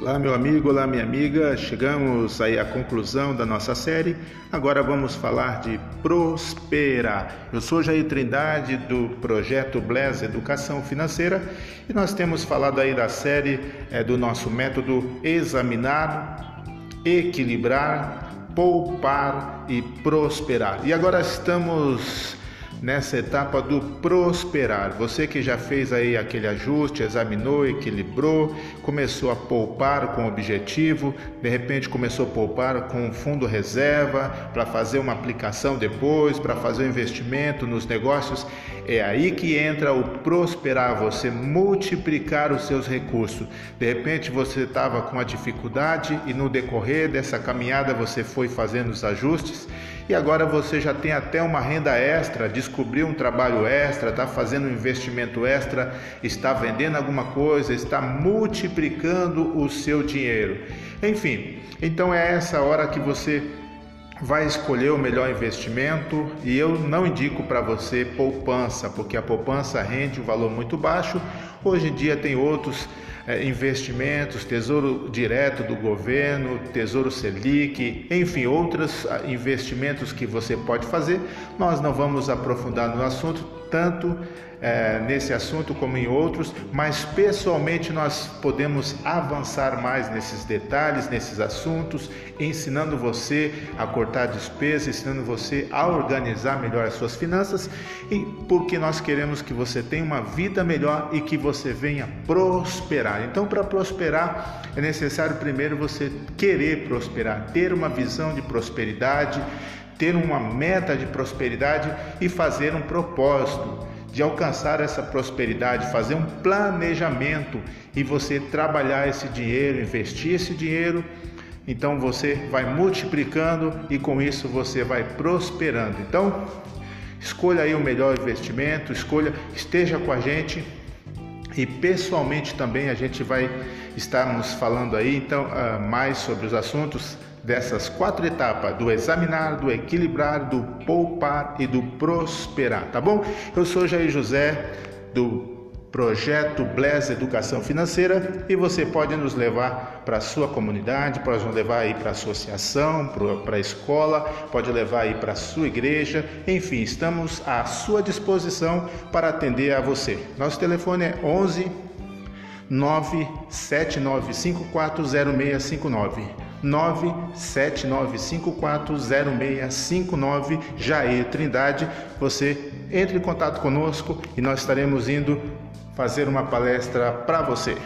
Olá, meu amigo, olá, minha amiga. Chegamos aí à conclusão da nossa série. Agora vamos falar de prosperar. Eu sou Jair Trindade do projeto Bless Educação Financeira e nós temos falado aí da série é, do nosso método examinar, equilibrar, poupar e prosperar. E agora estamos nessa etapa do prosperar. Você que já fez aí aquele ajuste, examinou, equilibrou, começou a poupar com objetivo, de repente começou a poupar com fundo reserva para fazer uma aplicação depois, para fazer um investimento nos negócios, é aí que entra o prosperar, você multiplicar os seus recursos. De repente você estava com uma dificuldade e no decorrer dessa caminhada você foi fazendo os ajustes e agora você já tem até uma renda extra, descobriu um trabalho extra, está fazendo um investimento extra, está vendendo alguma coisa, está multiplicando o seu dinheiro. Enfim, então é essa hora que você vai escolher o melhor investimento e eu não indico para você poupança, porque a poupança rende um valor muito baixo. Hoje em dia tem outros investimentos, tesouro direto do governo, tesouro Selic, enfim, outros ah, investimentos que você pode fazer. Nós não vamos aprofundar no assunto, tanto é, nesse assunto como em outros, mas pessoalmente nós podemos avançar mais nesses detalhes, nesses assuntos, ensinando você a cortar despesas, ensinando você a organizar melhor as suas finanças, e porque nós queremos que você tenha uma vida melhor e que você venha prosperar. Então, para prosperar, é necessário primeiro você querer prosperar, ter uma visão de prosperidade ter uma meta de prosperidade e fazer um propósito de alcançar essa prosperidade, fazer um planejamento e você trabalhar esse dinheiro, investir esse dinheiro, então você vai multiplicando e com isso você vai prosperando. Então, escolha aí o melhor investimento, escolha, esteja com a gente e pessoalmente também a gente vai estarmos falando aí então ah, mais sobre os assuntos dessas quatro etapas: do examinar, do equilibrar, do poupar e do prosperar, tá bom? Eu sou Jair José do projeto Bless Educação Financeira e você pode nos levar para a sua comunidade, pode nos levar aí para a associação, para a escola, pode levar aí para a sua igreja, enfim, estamos à sua disposição para atender a você. Nosso telefone é 11 979540659. 979540659 Jair Trindade. Você entre em contato conosco e nós estaremos indo fazer uma palestra para você.